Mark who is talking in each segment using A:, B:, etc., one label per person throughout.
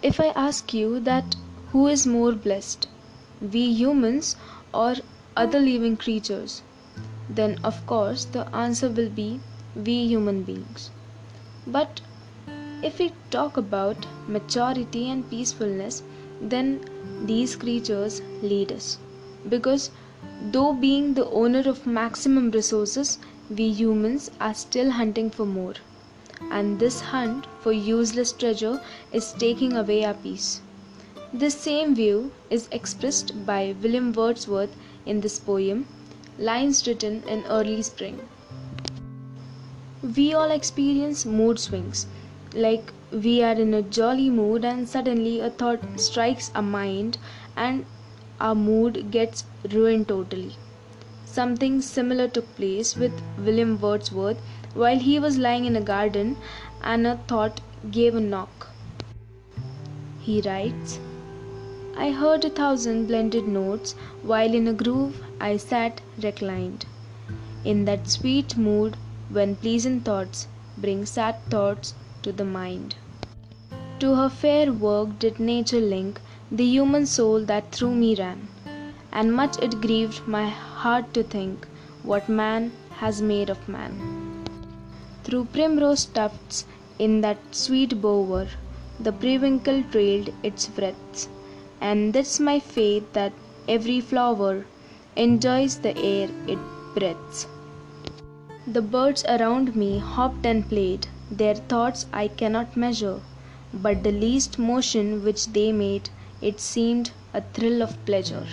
A: If I ask you that who is more blessed, we humans or other living creatures, then of course the answer will be we human beings. But if we talk about maturity and peacefulness, then these creatures lead us. Because though being the owner of maximum resources, we humans are still hunting for more. And this hunt for useless treasure is taking away our peace. This same view is expressed by William Wordsworth in this poem, lines written in early spring. We all experience mood swings, like we are in a jolly mood and suddenly a thought strikes our mind and our mood gets ruined totally. Something similar took place with William Wordsworth while he was lying in a garden and a thought gave a knock. He writes, I heard a thousand blended notes while in a groove I sat reclined. In that sweet mood when pleasant thoughts bring sad thoughts to the mind. To her fair work did nature link the human soul that through me ran, and much it grieved my heart to think what man has made of man. Through primrose tufts in that sweet bower, the periwinkle trailed its wreaths, and this my faith that every flower enjoys the air it breathes. The birds around me hopped and played, their thoughts I cannot measure, but the least motion which they made, it seemed a thrill of pleasure.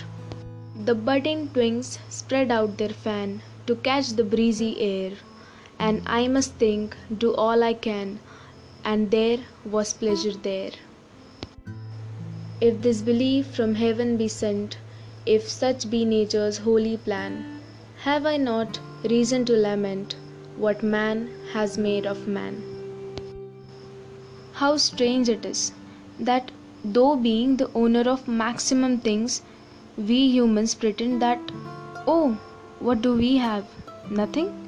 A: The budding twigs spread out their fan to catch the breezy air, and I must think, do all I can, and there was pleasure there. If this belief from heaven be sent, if such be nature's holy plan, have I not reason to lament what man has made of man? How strange it is that though being the owner of maximum things, we humans pretend that, oh, what do we have? Nothing?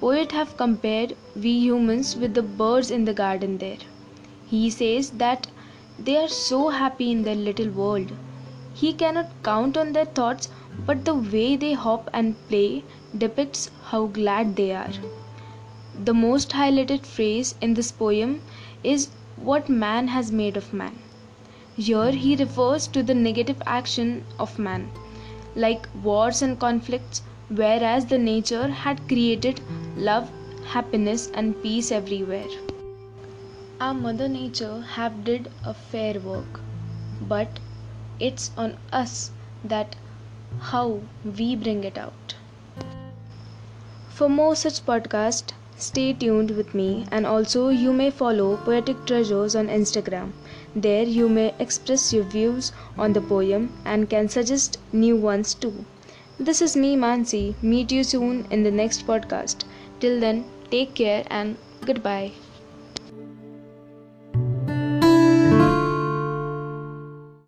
A: Poet have compared we humans with the birds in the garden there. He says that they are so happy in their little world. He cannot count on their thoughts, but the way they hop and play depicts how glad they are. The most highlighted phrase in this poem is what man has made of man. Here he refers to the negative action of man, like wars and conflicts, whereas the nature had created love, happiness, and peace everywhere. Our Mother Nature have did a fair work, but it's on us that how we bring it out. For more such podcasts, stay tuned with me and also you may follow Poetic Treasures on Instagram. There you may express your views on the poem and can suggest new ones too. This is me Mansi. Meet you soon in the next podcast. Till then, take care and goodbye.